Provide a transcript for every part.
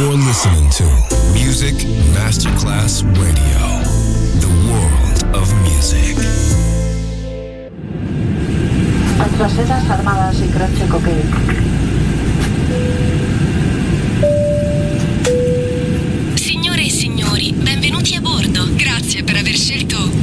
You're listening to Music Masterclass Radio, the world of music. Retrocedas armadas y croce cocaine. Signore e signori, benvenuti a bordo. Grazie per aver scelto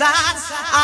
Inside.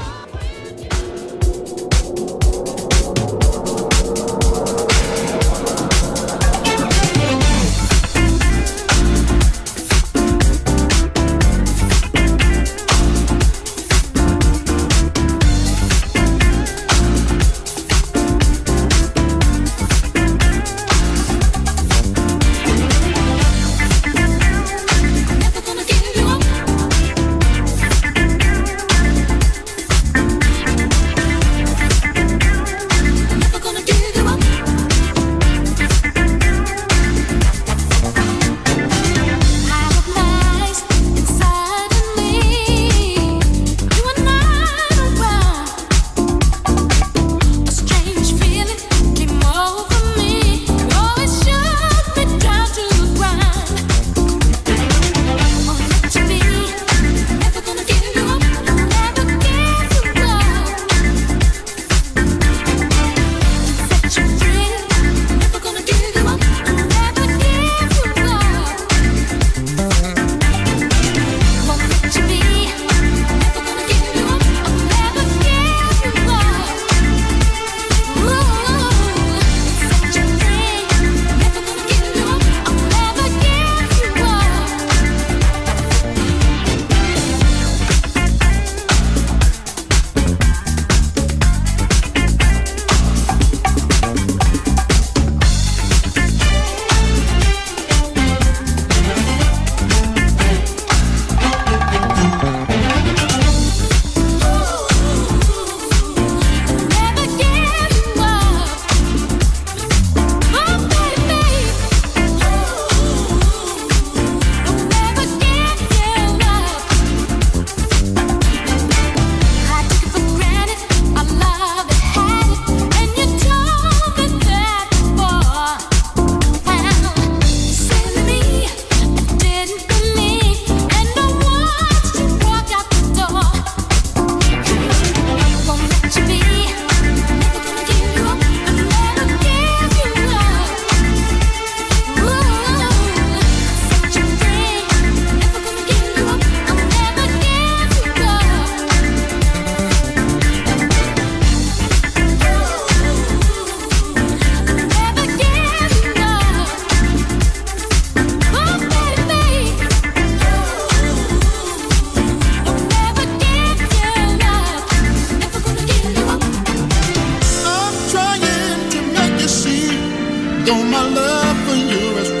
my love for you is